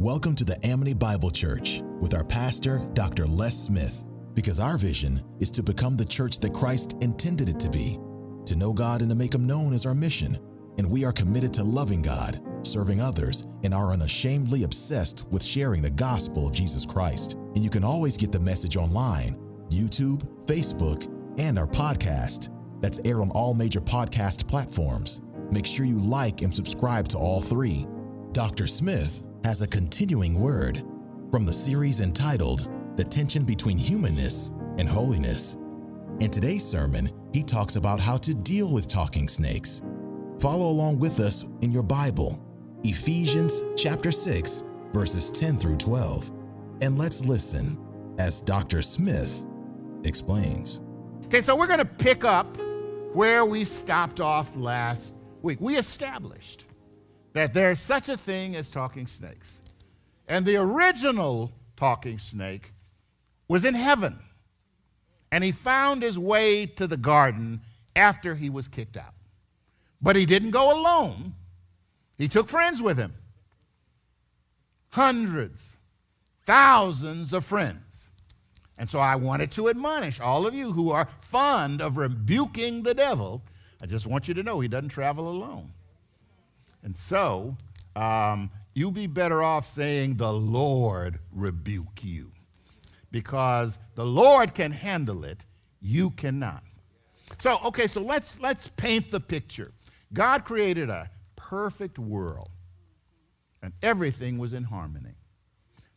Welcome to the Amity Bible Church with our pastor, Dr. Les Smith, because our vision is to become the church that Christ intended it to be. To know God and to make Him known is our mission, and we are committed to loving God, serving others, and are unashamedly obsessed with sharing the gospel of Jesus Christ. And you can always get the message online YouTube, Facebook, and our podcast. That's aired on all major podcast platforms. Make sure you like and subscribe to all three. Dr. Smith has a continuing word from the series entitled The Tension Between Humanness and Holiness. In today's sermon, he talks about how to deal with talking snakes. Follow along with us in your Bible, Ephesians chapter 6, verses 10 through 12. And let's listen as Dr. Smith explains. Okay, so we're going to pick up where we stopped off last week. We established that there's such a thing as talking snakes. And the original talking snake was in heaven. And he found his way to the garden after he was kicked out. But he didn't go alone, he took friends with him. Hundreds, thousands of friends. And so I wanted to admonish all of you who are fond of rebuking the devil. I just want you to know he doesn't travel alone. And so, um, you'll be better off saying, The Lord rebuke you. Because the Lord can handle it, you cannot. So, okay, so let's, let's paint the picture. God created a perfect world, and everything was in harmony.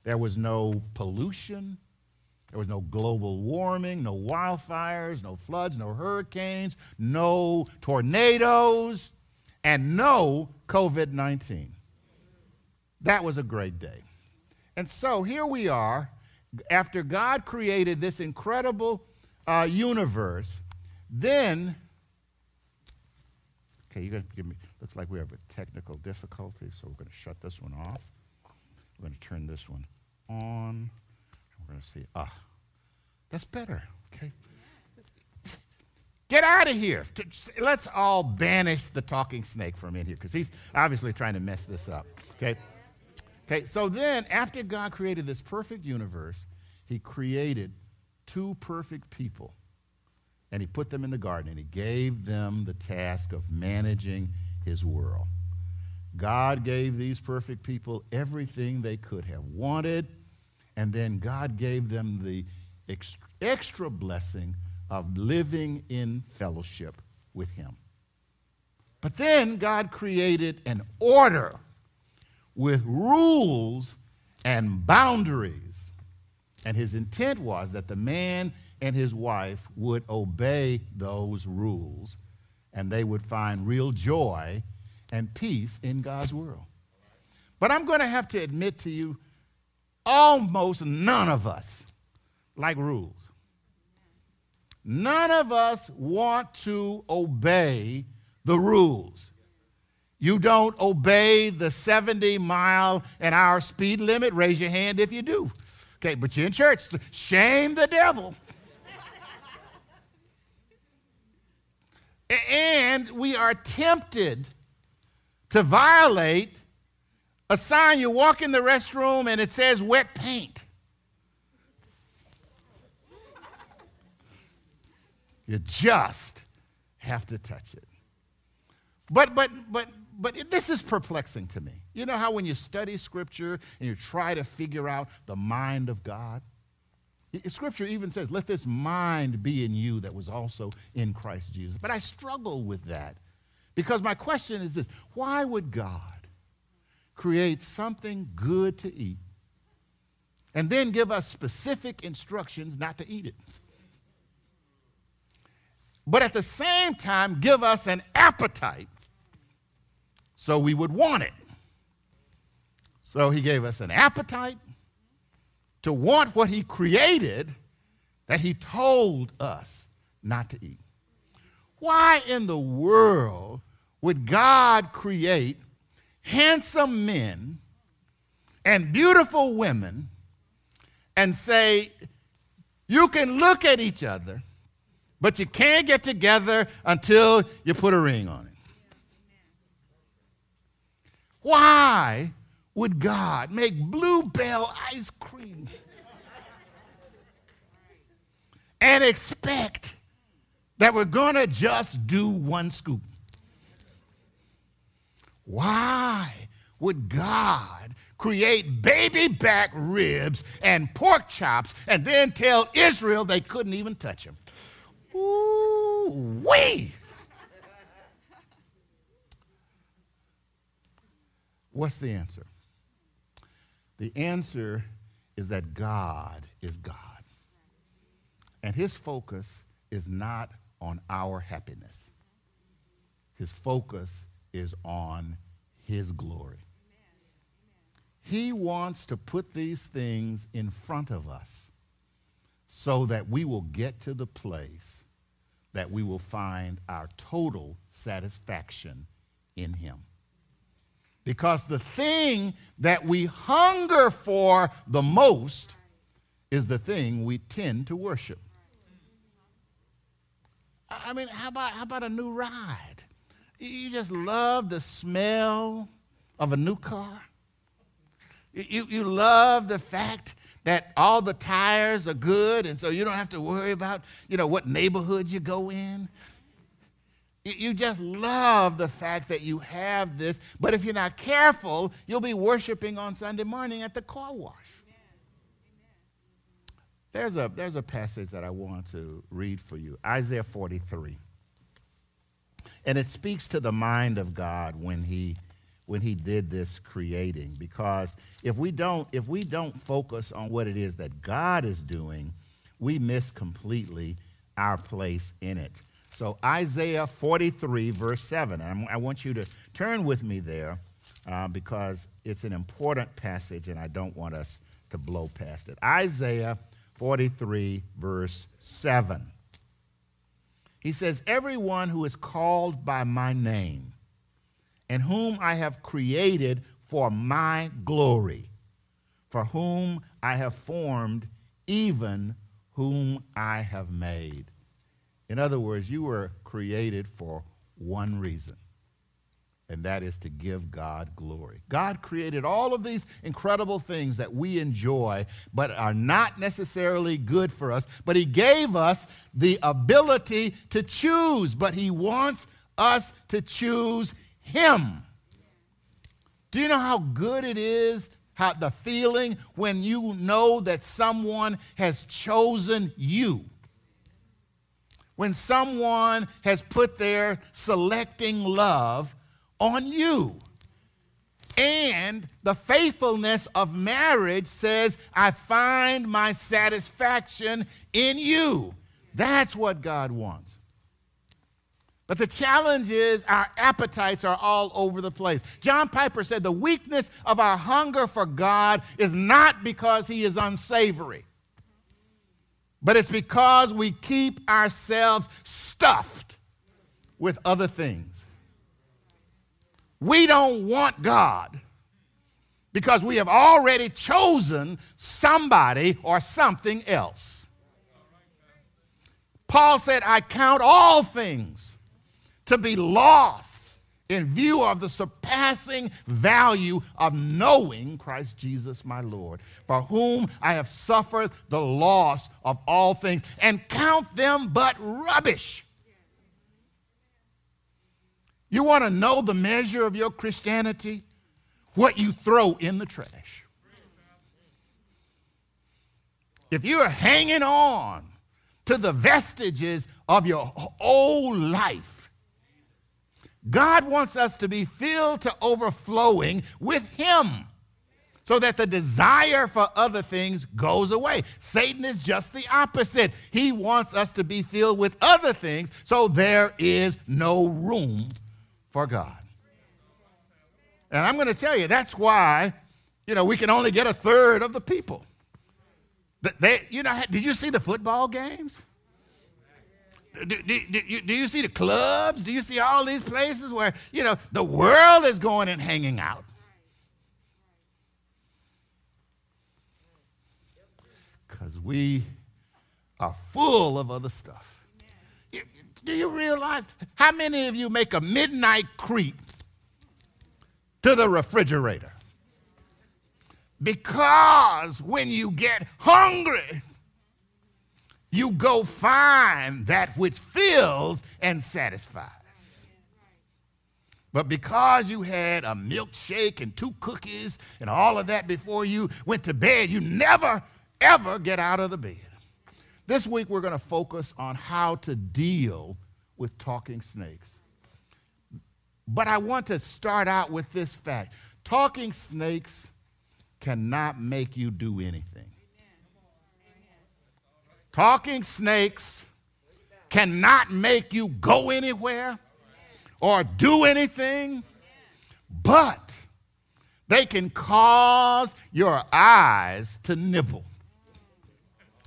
There was no pollution, there was no global warming, no wildfires, no floods, no hurricanes, no tornadoes and no COVID 19. That was a great day. And so here we are, after God created this incredible uh, universe, then, okay, you're going to give me, looks like we have a technical difficulty, so we're going to shut this one off. We're going to turn this one on. We're going to see, ah, that's better, okay? Get out of here. Let's all banish the talking snake from in here because he's obviously trying to mess this up. Okay? Okay, so then after God created this perfect universe, he created two perfect people. And he put them in the garden and he gave them the task of managing his world. God gave these perfect people everything they could have wanted, and then God gave them the extra blessing of living in fellowship with Him. But then God created an order with rules and boundaries. And his intent was that the man and his wife would obey those rules and they would find real joy and peace in God's world. But I'm going to have to admit to you, almost none of us like rules. None of us want to obey the rules. You don't obey the 70 mile an hour speed limit. Raise your hand if you do. Okay, but you're in church. Shame the devil. and we are tempted to violate a sign. You walk in the restroom and it says wet paint. You just have to touch it. But, but, but, but this is perplexing to me. You know how when you study Scripture and you try to figure out the mind of God? Scripture even says, let this mind be in you that was also in Christ Jesus. But I struggle with that because my question is this why would God create something good to eat and then give us specific instructions not to eat it? But at the same time give us an appetite so we would want it. So he gave us an appetite to want what he created that he told us not to eat. Why in the world would God create handsome men and beautiful women and say, you can look at each other but you can't get together until you put a ring on it. Why would God make Blue Bell ice cream and expect that we're going to just do one scoop? Why would God create baby back ribs and pork chops and then tell Israel they couldn't even touch them? Ooh, wee! What's the answer? The answer is that God is God. And his focus is not on our happiness, his focus is on his glory. He wants to put these things in front of us so that we will get to the place that we will find our total satisfaction in him. Because the thing that we hunger for the most is the thing we tend to worship. I mean, how about, how about a new ride? You just love the smell of a new car. You, you love the fact that all the tires are good, and so you don't have to worry about, you know, what neighborhood you go in. You just love the fact that you have this, but if you're not careful, you'll be worshiping on Sunday morning at the car wash. There's a, there's a passage that I want to read for you Isaiah 43. And it speaks to the mind of God when he, when he did this creating. Because if we, don't, if we don't focus on what it is that God is doing, we miss completely our place in it. So, Isaiah 43, verse 7. And I want you to turn with me there uh, because it's an important passage and I don't want us to blow past it. Isaiah 43, verse 7. He says, Everyone who is called by my name and whom I have created for my glory, for whom I have formed, even whom I have made. In other words, you were created for one reason, and that is to give God glory. God created all of these incredible things that we enjoy, but are not necessarily good for us. But He gave us the ability to choose, but He wants us to choose Him. Do you know how good it is how the feeling when you know that someone has chosen you when someone has put their selecting love on you. And the faithfulness of marriage says, I find my satisfaction in you. That's what God wants. But the challenge is our appetites are all over the place. John Piper said the weakness of our hunger for God is not because he is unsavory but it's because we keep ourselves stuffed with other things. We don't want God because we have already chosen somebody or something else. Paul said, I count all things to be lost in view of the surpassing value of knowing Christ Jesus my Lord, for whom I have suffered the loss of all things, and count them but rubbish. You want to know the measure of your Christianity? What you throw in the trash. If you are hanging on to the vestiges of your old life, God wants us to be filled to overflowing with Him so that the desire for other things goes away. Satan is just the opposite. He wants us to be filled with other things so there is no room for God. And I'm going to tell you, that's why, you know, we can only get a third of the people. They, you know, did you see the football games? Do, do, do, do, you see the clubs? Do you see all these places where, you know, the world is going and hanging out? Because we are full of other stuff. Do you realize how many of you make a midnight creep to the refrigerator? Because when you get hungry, you go find that which fills and satisfies. But because you had a milkshake and two cookies and all of that before you went to bed, you never, ever get out of the bed. This week, we're going to focus on how to deal with talking snakes. But I want to start out with this fact talking snakes cannot make you do anything. Talking snakes cannot make you go anywhere or do anything, but they can cause your eyes to nibble.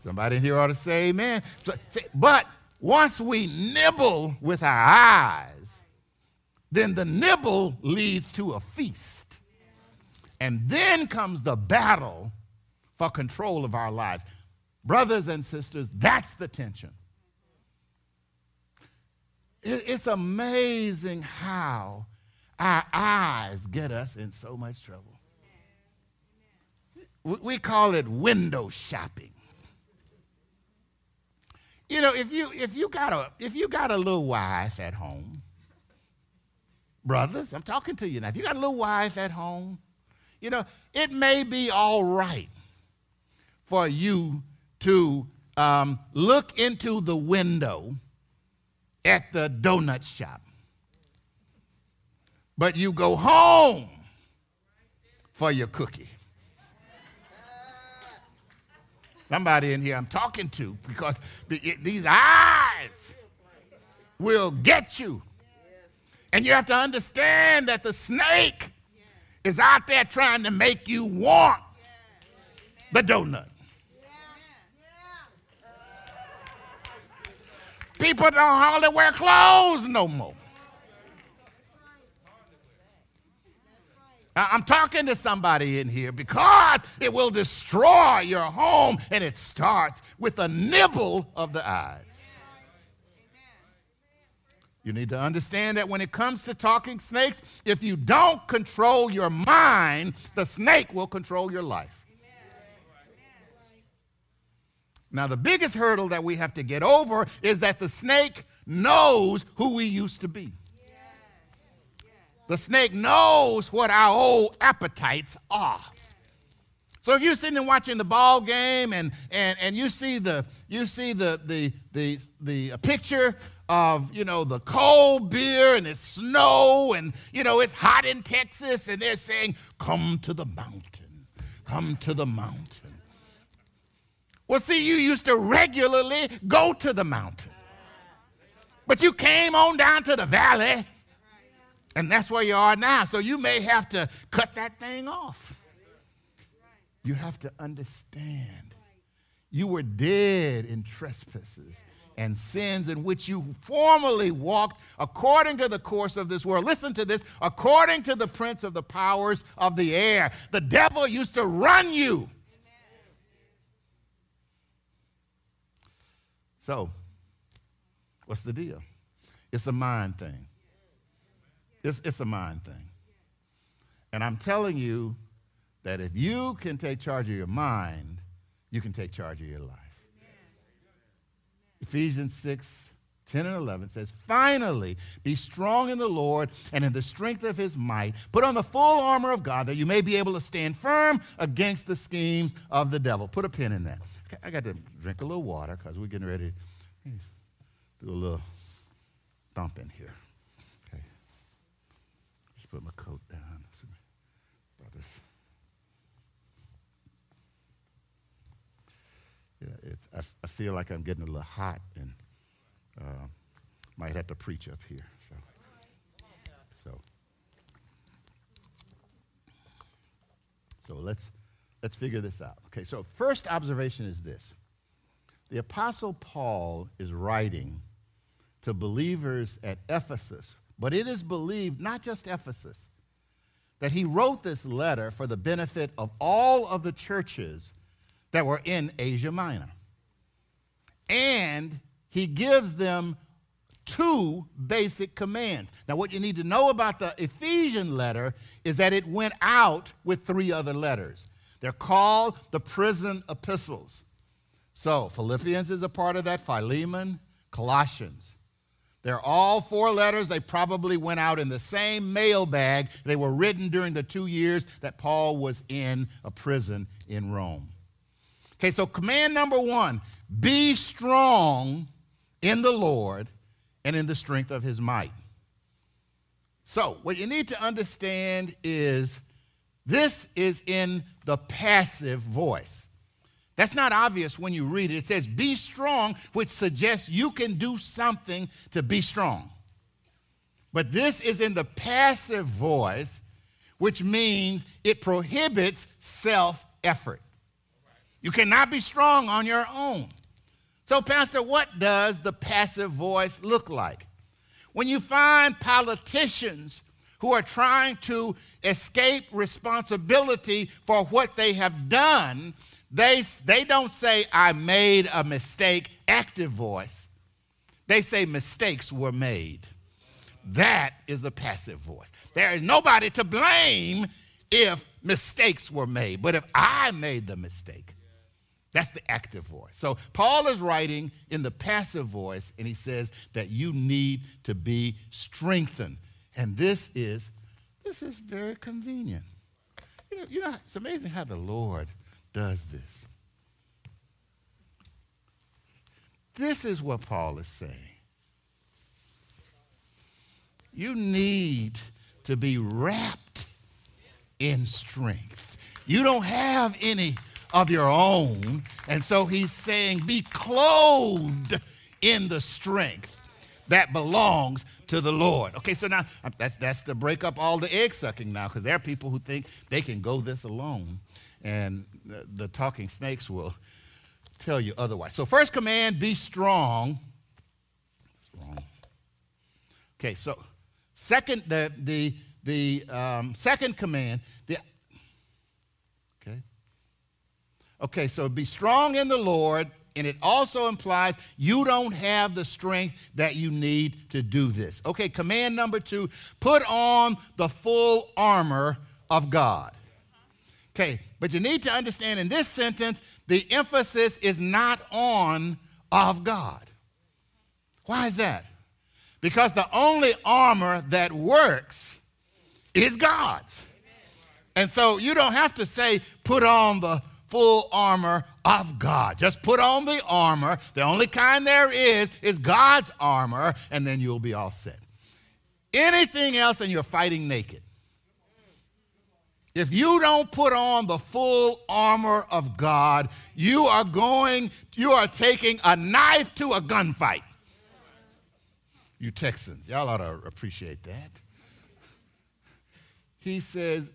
Somebody in here ought to say amen. But once we nibble with our eyes, then the nibble leads to a feast. And then comes the battle for control of our lives. Brothers and sisters, that's the tension. It's amazing how our eyes get us in so much trouble. We call it window shopping. You know, if you if you got a if you got a little wife at home, brothers, I'm talking to you now. If you got a little wife at home, you know, it may be all right for you to um, look into the window at the donut shop. But you go home for your cookie. Somebody in here I'm talking to because these eyes will get you. And you have to understand that the snake is out there trying to make you want the donut. People don't hardly wear clothes no more. I'm talking to somebody in here because it will destroy your home, and it starts with a nibble of the eyes. You need to understand that when it comes to talking snakes, if you don't control your mind, the snake will control your life. Now, the biggest hurdle that we have to get over is that the snake knows who we used to be. The snake knows what our old appetites are. So if you're sitting and watching the ball game and, and, and you see the you see the the the the picture of you know the cold beer and it's snow and you know it's hot in Texas and they're saying come to the mountain come to the mountain well see you used to regularly go to the mountain but you came on down to the valley and that's where you are now. So you may have to cut that thing off. You have to understand you were dead in trespasses and sins in which you formerly walked according to the course of this world. Listen to this according to the prince of the powers of the air. The devil used to run you. So, what's the deal? It's a mind thing. It's, it's a mind thing. And I'm telling you that if you can take charge of your mind, you can take charge of your life. Ephesians 6 10 and 11 says, Finally, be strong in the Lord and in the strength of his might. Put on the full armor of God that you may be able to stand firm against the schemes of the devil. Put a pin in that. I got to drink a little water because we're getting ready to do a little thumping here. Okay. Just put my coat down. Brothers. Yeah, it's, I, I feel like I'm getting a little hot and uh, might have to preach up here. So, so, so let's let's figure this out. Okay, so first observation is this: the apostle Paul is writing to believers at Ephesus but it is believed, not just Ephesus, that he wrote this letter for the benefit of all of the churches that were in Asia Minor. And he gives them two basic commands. Now, what you need to know about the Ephesian letter is that it went out with three other letters. They're called the prison epistles. So, Philippians is a part of that, Philemon, Colossians. They're all four letters. They probably went out in the same mailbag. They were written during the two years that Paul was in a prison in Rome. Okay, so command number one be strong in the Lord and in the strength of his might. So, what you need to understand is this is in the passive voice. That's not obvious when you read it. It says, be strong, which suggests you can do something to be strong. But this is in the passive voice, which means it prohibits self effort. You cannot be strong on your own. So, Pastor, what does the passive voice look like? When you find politicians who are trying to escape responsibility for what they have done, they, they don't say, I made a mistake, active voice. They say mistakes were made. That is the passive voice. There is nobody to blame if mistakes were made. But if I made the mistake, that's the active voice. So Paul is writing in the passive voice, and he says that you need to be strengthened. And this is this is very convenient. You know, you know it's amazing how the Lord does this. This is what Paul is saying. You need to be wrapped in strength. You don't have any of your own. And so he's saying, be clothed in the strength that belongs to the Lord. Okay, so now that's, that's to break up all the egg sucking now, because there are people who think they can go this alone and the, talking snakes will tell you otherwise. So, first command be strong. wrong. Okay, so second, the, the, the um, second command, the, okay. Okay, so be strong in the Lord, and it also implies you don't have the strength that you need to do this. Okay, command number two put on the full armor of God. Okay, but you need to understand in this sentence, the emphasis is not on of God. Why is that? Because the only armor that works is God's. And so you don't have to say, put on the full armor of God. Just put on the armor. The only kind there is is God's armor, and then you'll be all set. Anything else, and you're fighting naked. If you don't put on the full armor of God, you are going, you are taking a knife to a gunfight. You Texans, y'all ought to appreciate that. He says,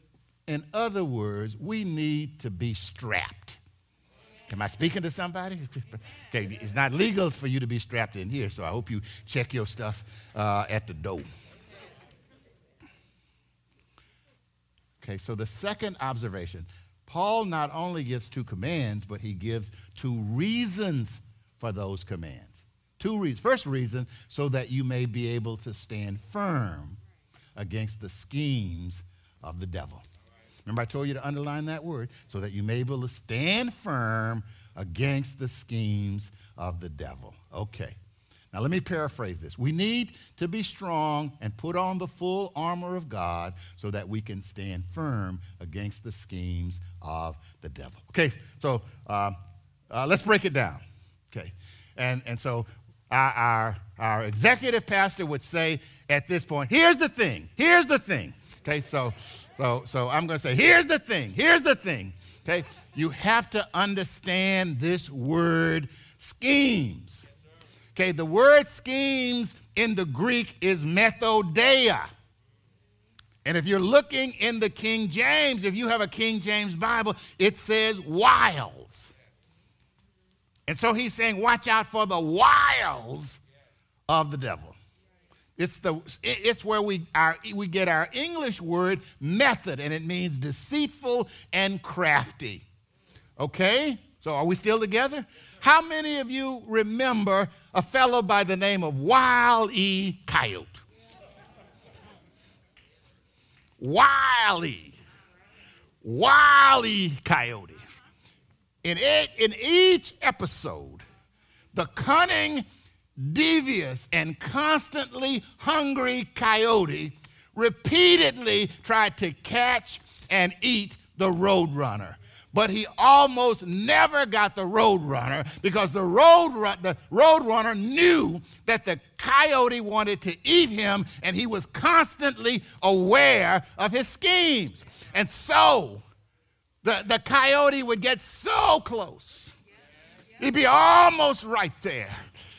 in other words, we need to be strapped. Am I speaking to somebody? Okay, it's not legal for you to be strapped in here, so I hope you check your stuff uh, at the door. Okay, so the second observation Paul not only gives two commands, but he gives two reasons for those commands. Two reasons. First reason, so that you may be able to stand firm against the schemes of the devil. Remember, I told you to underline that word, so that you may be able to stand firm against the schemes of the devil. Okay. Now, let me paraphrase this. We need to be strong and put on the full armor of God so that we can stand firm against the schemes of the devil. Okay, so uh, uh, let's break it down. Okay, and, and so our, our, our executive pastor would say at this point, here's the thing, here's the thing. Okay, so, so, so I'm going to say, here's the thing, here's the thing. Okay, you have to understand this word schemes. Okay, the word schemes in the Greek is methodeia. And if you're looking in the King James, if you have a King James Bible, it says wiles. And so he's saying, watch out for the wiles of the devil. It's, the, it's where we, our, we get our English word method, and it means deceitful and crafty. Okay? So are we still together? How many of you remember a fellow by the name of Wile E. Coyote. Wiley. Wiley coyote. In, it, in each episode, the cunning, devious, and constantly hungry coyote repeatedly tried to catch and eat the roadrunner. But he almost never got the roadrunner because the road the roadrunner knew that the coyote wanted to eat him and he was constantly aware of his schemes. And so the, the coyote would get so close. He'd be almost right there.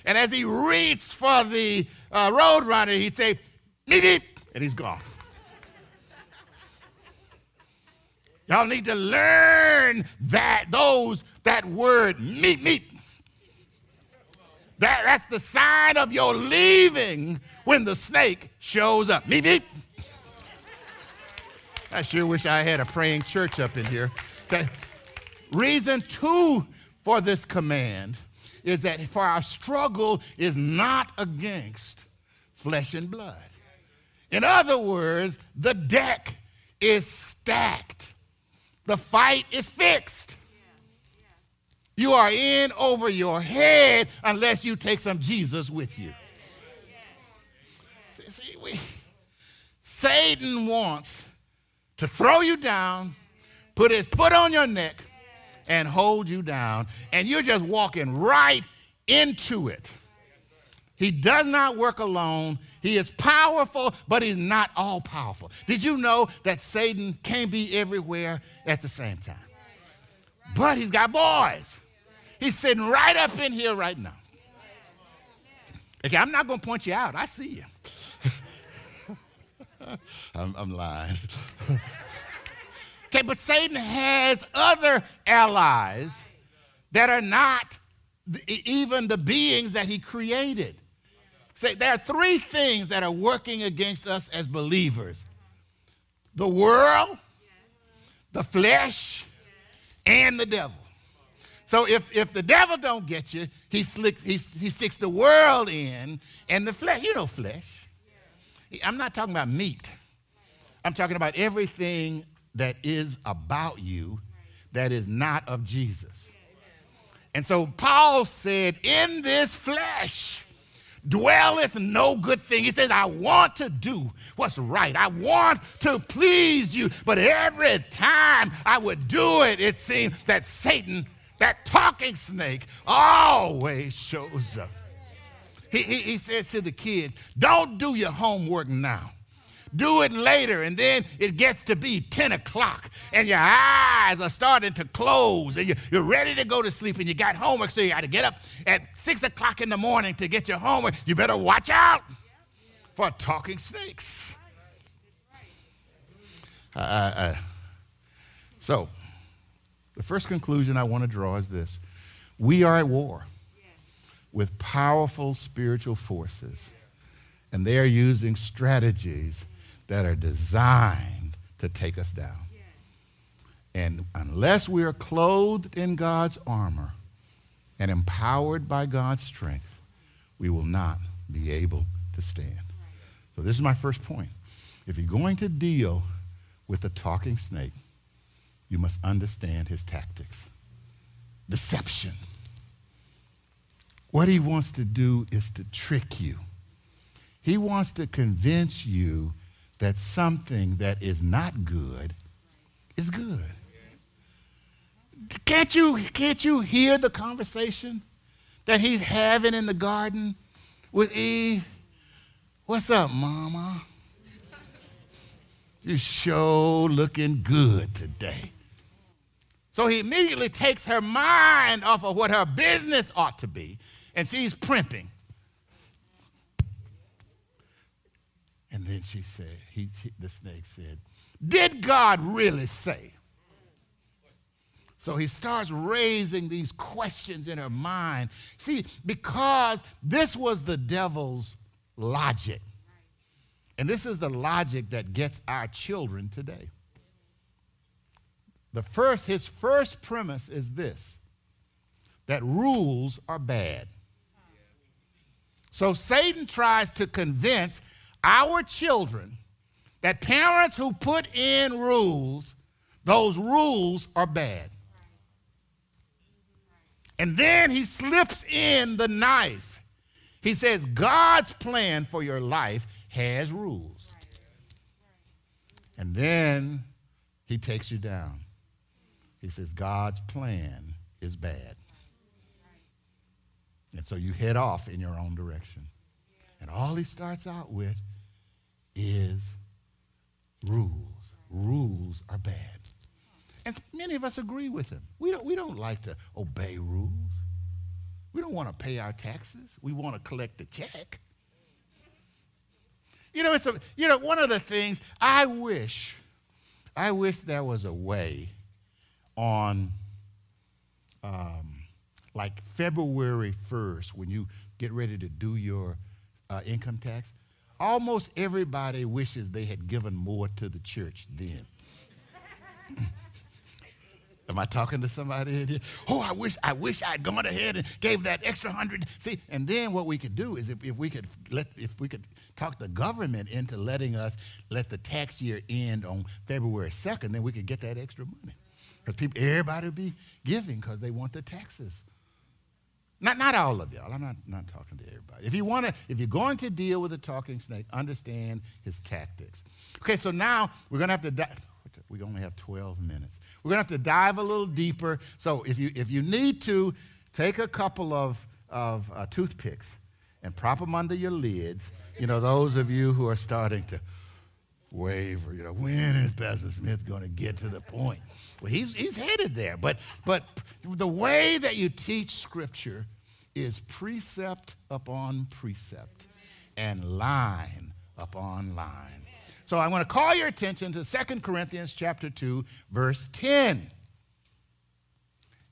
And as he reached for the uh, roadrunner, he'd say, beep, beep, and he's gone. Y'all need to learn that those that word meet meet. That, that's the sign of your leaving when the snake shows up. Meet meet. I sure wish I had a praying church up in here. Okay. Reason two for this command is that for our struggle is not against flesh and blood. In other words, the deck is stacked. The fight is fixed. You are in over your head unless you take some Jesus with you. See, see we, Satan wants to throw you down, put his foot on your neck, and hold you down. And you're just walking right into it. He does not work alone. He is powerful, but he's not all powerful. Did you know that Satan can't be everywhere at the same time? But he's got boys. He's sitting right up in here right now. Okay, I'm not going to point you out. I see you. I'm, I'm lying. okay, but Satan has other allies that are not even the beings that he created. Say, there are three things that are working against us as believers the world, the flesh, and the devil. So if, if the devil don't get you, he, slick, he, he sticks the world in and the flesh. You know flesh. I'm not talking about meat. I'm talking about everything that is about you that is not of Jesus. And so Paul said, in this flesh, dwelleth no good thing. He says, I want to do what's right. I want to please you. But every time I would do it, it seemed that Satan, that talking snake, always shows up. He, he, he says to the kids, Don't do your homework now do it later, and then it gets to be 10 o'clock, and your eyes are starting to close, and you're, ready to go to sleep, and you got homework, so you got to get up at 6 o'clock in the morning to get your homework. You better watch out for talking snakes. Uh, uh, uh, so, the first conclusion I want to draw is this we are at war with powerful spiritual forces, and they are using strategies that are designed to take us down. And unless we are clothed in God's armor and empowered by God's strength, we will not be able to stand. So, this is my first point. If you're going to deal with a talking snake, you must understand his tactics. Deception. What he wants to do is to trick you. He wants to convince you that something that is not good is good. Can't you, can't you hear the conversation that he's having in the garden with Eve? What's up, mama? You sure looking good today. So he immediately takes her mind off of what her business ought to be, and she's primping. And then she said, he, the snake said, Did God really say? So he starts raising these questions in her mind. See, because this was the devil's logic. And this is the logic that gets our children today. The first, his first premise is this that rules are bad. So Satan tries to convince our children that parents who put in rules those rules are bad. And then he slips in the knife. He says, God's plan for your life has rules. And then he takes you down. He says, God's plan is bad. And so you head off in your own direction. And all he starts out with is rules. Rules are bad. And many of us agree with him. We don't, we don't like to obey rules. We don't want to pay our taxes. We want to collect the check. You know, it's a, you know, one of the things I wish, I wish there was a way on um, like February 1st when you get ready to do your uh, income tax. Almost everybody wishes they had given more to the church then. Am I talking to somebody in here? Oh, I wish I wish I'd gone ahead and gave that extra hundred. See, and then what we could do is if, if we could let if we could talk the government into letting us let the tax year end on February 2nd, then we could get that extra money. Because people everybody would be giving because they want the taxes. Not, not all of y'all. I'm not, not talking to everybody. If you want to, if you're going to deal with a talking snake, understand his tactics. Okay, so now we're to have to. Di- we only have 12 minutes. We're to have to dive a little deeper. So if you, if you need to, take a couple of, of uh, toothpicks and prop them under your lids. You know, those of you who are starting to waver, you know, when is Pastor Smith going to get to the point? Well, he's, he's headed there. But, but the way that you teach Scripture is precept upon precept and line upon line. So I want to call your attention to 2 Corinthians chapter 2 verse 10.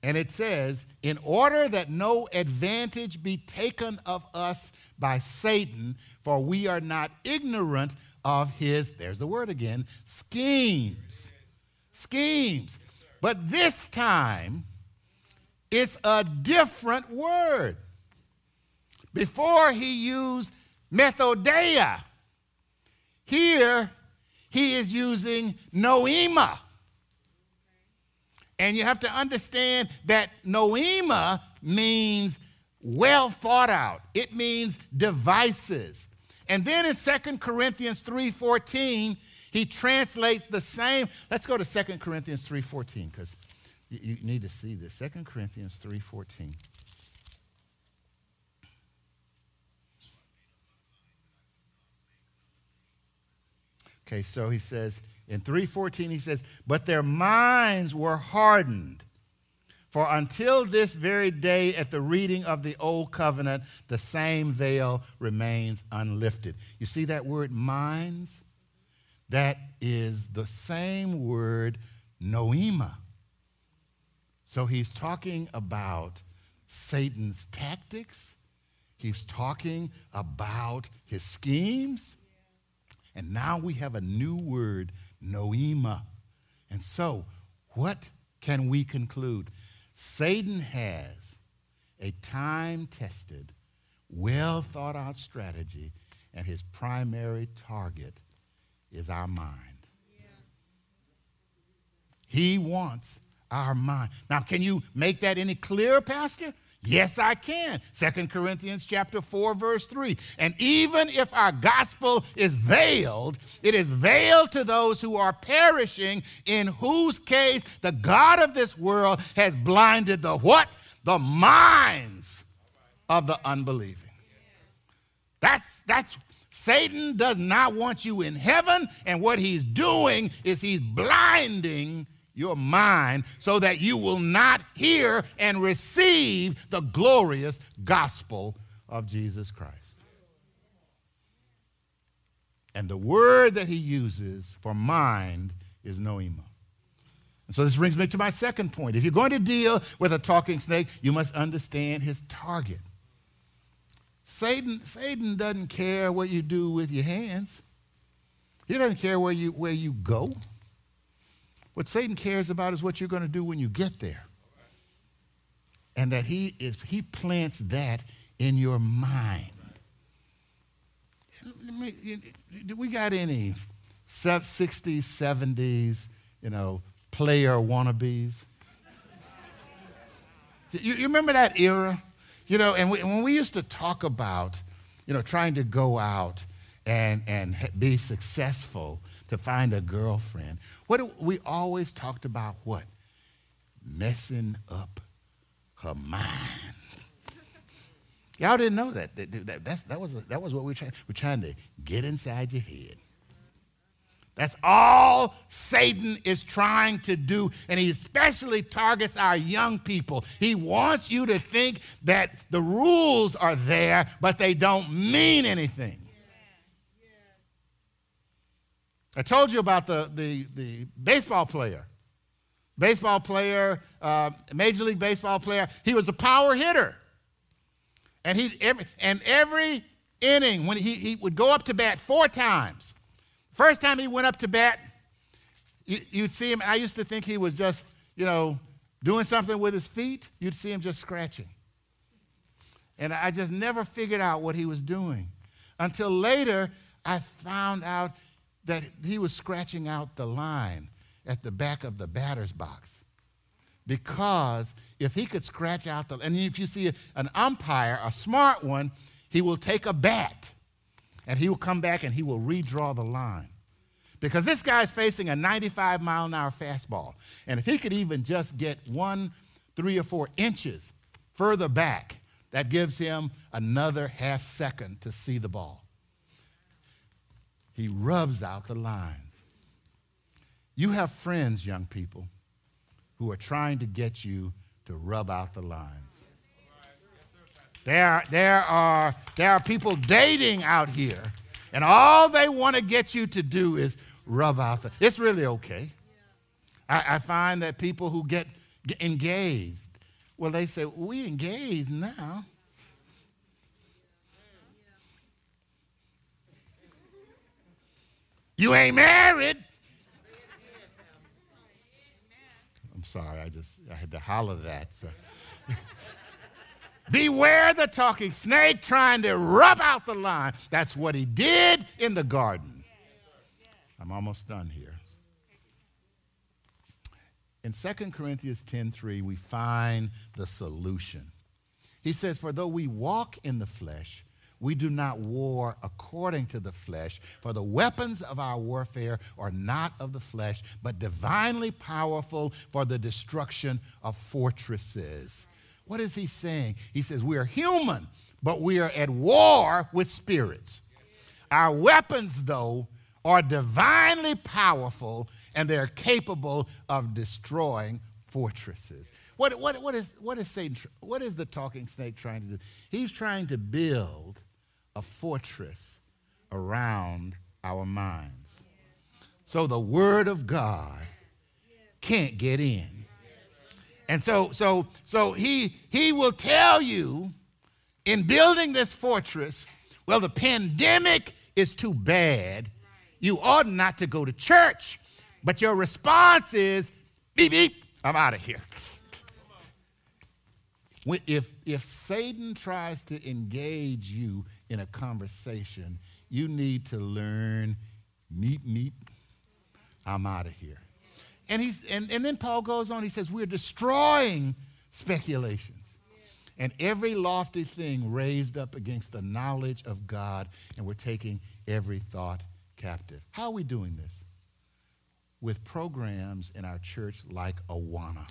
And it says, "In order that no advantage be taken of us by Satan, for we are not ignorant of his there's the word again, schemes." Schemes. But this time it's a different word. Before he used methodeia here, he is using noema. And you have to understand that noema means well thought out. It means devices. And then in 2 Corinthians 3:14, he translates the same. Let's go to 2 Corinthians 3:14 cuz you need to see this. 2 Corinthians 3:14. Okay, so he says in 3:14 he says, "But their minds were hardened. For until this very day at the reading of the old covenant, the same veil remains unlifted." You see that word minds? That is the same word noema. So he's talking about Satan's tactics. He's talking about his schemes. And now we have a new word, noema. And so, what can we conclude? Satan has a time tested, well thought out strategy, and his primary target is our mind. He wants our mind. Now, can you make that any clearer, Pastor? Yes, I can. Second Corinthians chapter 4 verse 3. And even if our gospel is veiled, it is veiled to those who are perishing in whose case the god of this world has blinded the what? The minds of the unbelieving. That's that's Satan does not want you in heaven and what he's doing is he's blinding your mind so that you will not hear and receive the glorious gospel of Jesus Christ. And the word that he uses for mind is noema. And so this brings me to my second point. If you're going to deal with a talking snake, you must understand his target. Satan, Satan doesn't care what you do with your hands. He doesn't care where you, where you go. What Satan cares about is what you're going to do when you get there. And that he is he plants that in your mind. Do we got any 60s, 70s, you know, player wannabes. You, you remember that era? You know, and we, when we used to talk about, you know, trying to go out and, and be successful to find a girlfriend, what we always talked about what? Messing up her mind. Y'all didn't know that. That, that, that, was, that was what we were trying. We're trying to get inside your head. That's all Satan is trying to do. And he especially targets our young people. He wants you to think that the rules are there, but they don't mean anything. I told you about the, the, the baseball player. Baseball player, uh, Major League Baseball player. He was a power hitter. And, he, every, and every inning, when he, he would go up to bat four times, first time he went up to bat, you, you'd see him. I used to think he was just, you know, doing something with his feet. You'd see him just scratching. And I just never figured out what he was doing until later I found out that he was scratching out the line at the back of the batter's box because if he could scratch out the, and if you see an umpire, a smart one, he will take a bat and he will come back and he will redraw the line. Because this guy's facing a 95 mile an hour fastball. And if he could even just get one, three, or four inches further back, that gives him another half second to see the ball. He rubs out the lines. You have friends, young people, who are trying to get you to rub out the lines. There, there, are, there are people dating out here, and all they want to get you to do is rub out the. It's really okay. I, I find that people who get, get engaged, well, they say, we engaged now. You ain't married. I'm sorry, I just I had to holler that. So. Beware the talking snake trying to rub out the line. That's what he did in the garden. I'm almost done here. In 2 Corinthians 10:3, we find the solution. He says, For though we walk in the flesh, we do not war according to the flesh, for the weapons of our warfare are not of the flesh, but divinely powerful for the destruction of fortresses. What is he saying? He says, We are human, but we are at war with spirits. Our weapons, though, are divinely powerful and they're capable of destroying fortresses. What, what, what, is, what is Satan, what is the talking snake trying to do? He's trying to build a fortress around our minds. So the Word of God can't get in. And so, so, so he, he will tell you in building this fortress, well, the pandemic is too bad. You ought not to go to church. But your response is, beep, beep, I'm out of here. If, if Satan tries to engage you in a conversation, you need to learn meep, meep, I'm out of here. And, he's, and, and then Paul goes on, he says, We're destroying speculations and every lofty thing raised up against the knowledge of God, and we're taking every thought captive. How are we doing this? With programs in our church like Awana.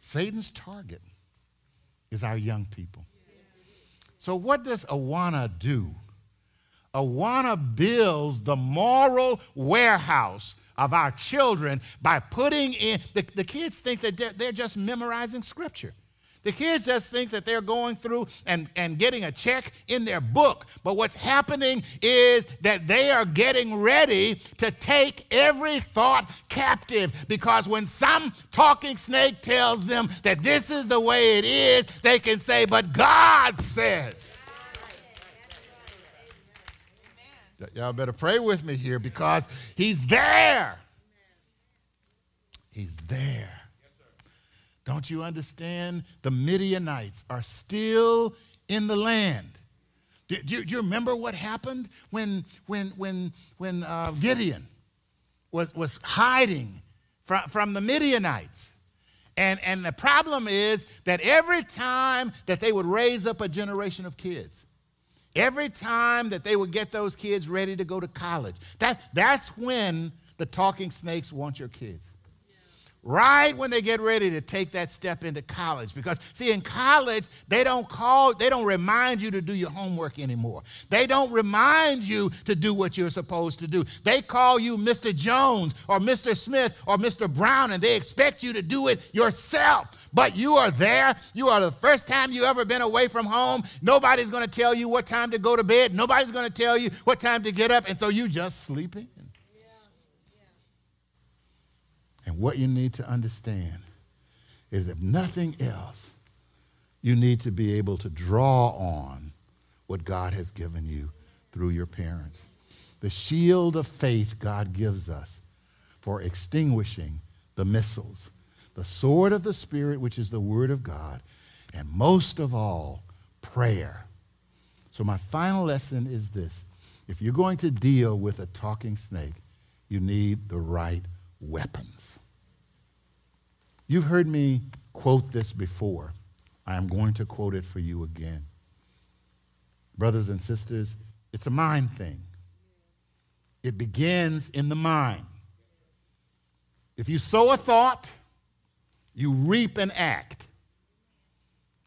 Satan's target is our young people. So, what does Awana do? Awana builds the moral warehouse of our children by putting in, the, the kids think that they're, they're just memorizing scripture. The kids just think that they're going through and, and getting a check in their book. But what's happening is that they are getting ready to take every thought captive because when some talking snake tells them that this is the way it is, they can say, But God says. Y'all better pray with me here because He's there. He's there. Don't you understand? The Midianites are still in the land. Do, do, do you remember what happened when, when, when, when uh, Gideon was, was hiding from, from the Midianites. And, and the problem is that every time that they would raise up a generation of kids, every time that they would get those kids ready to go to college, that, that's when the talking snakes want your kids right when they get ready to take that step into college. Because see in college they don't call they don't remind you to do your homework anymore. They don't remind you to do what you're supposed to do. They call you mr jones or mr smith or mr brown and they expect you to do it yourself. But you are there. You are the first time you ever been away from home. Nobody's going to tell you what time to go to bed. Nobody's going to tell you what time to get up. And so you just sleeping And what you need to understand is if nothing else, you need to be able to draw on what God has given you through your parents. The shield of faith God gives us for extinguishing the missiles, the sword of the Spirit, which is the Word of God, and most of all, prayer. So, my final lesson is this if you're going to deal with a talking snake, you need the right weapons. You've heard me quote this before. I am going to quote it for you again. Brothers and sisters, it's a mind thing. It begins in the mind. If you sow a thought, you reap an act.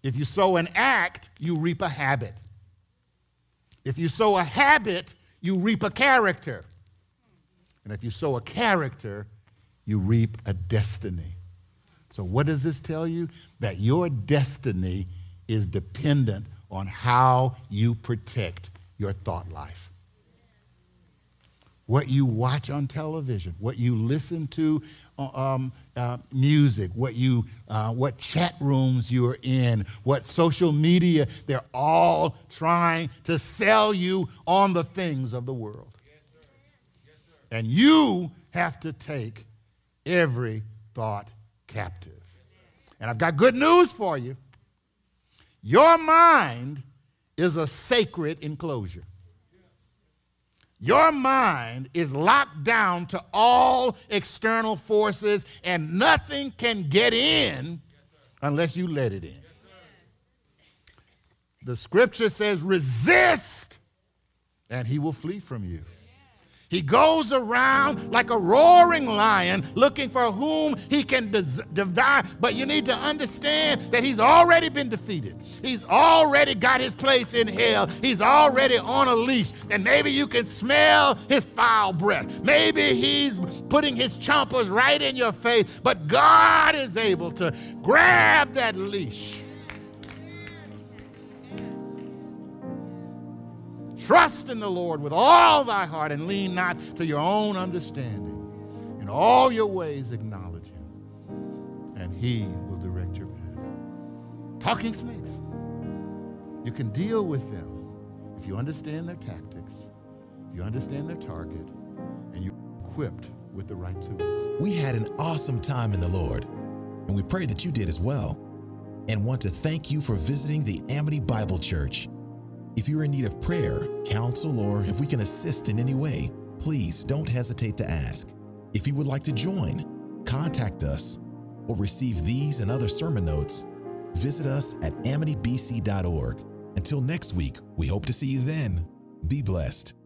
If you sow an act, you reap a habit. If you sow a habit, you reap a character. And if you sow a character, you reap a destiny. So, what does this tell you? That your destiny is dependent on how you protect your thought life. What you watch on television, what you listen to uh, um, uh, music, what you, uh, what chat rooms you are in, what social media, they're all trying to sell you on the things of the world. Yes, yes, and you have to take every thought captive. And I've got good news for you. Your mind is a sacred enclosure. Your mind is locked down to all external forces, and nothing can get in unless you let it in. The scripture says, resist, and he will flee from you. He goes around like a roaring lion looking for whom he can devour. But you need to understand that he's already been defeated. He's already got his place in hell. He's already on a leash. And maybe you can smell his foul breath. Maybe he's putting his chompers right in your face. But God is able to grab that leash Trust in the Lord with all thy heart and lean not to your own understanding. In all your ways acknowledge him, and he will direct your path. Talking snakes. You can deal with them if you understand their tactics, you understand their target, and you're equipped with the right tools. We had an awesome time in the Lord, and we pray that you did as well. And want to thank you for visiting the Amity Bible Church. If you're in need of prayer, counsel, or if we can assist in any way, please don't hesitate to ask. If you would like to join, contact us, or receive these and other sermon notes, visit us at amitybc.org. Until next week, we hope to see you then. Be blessed.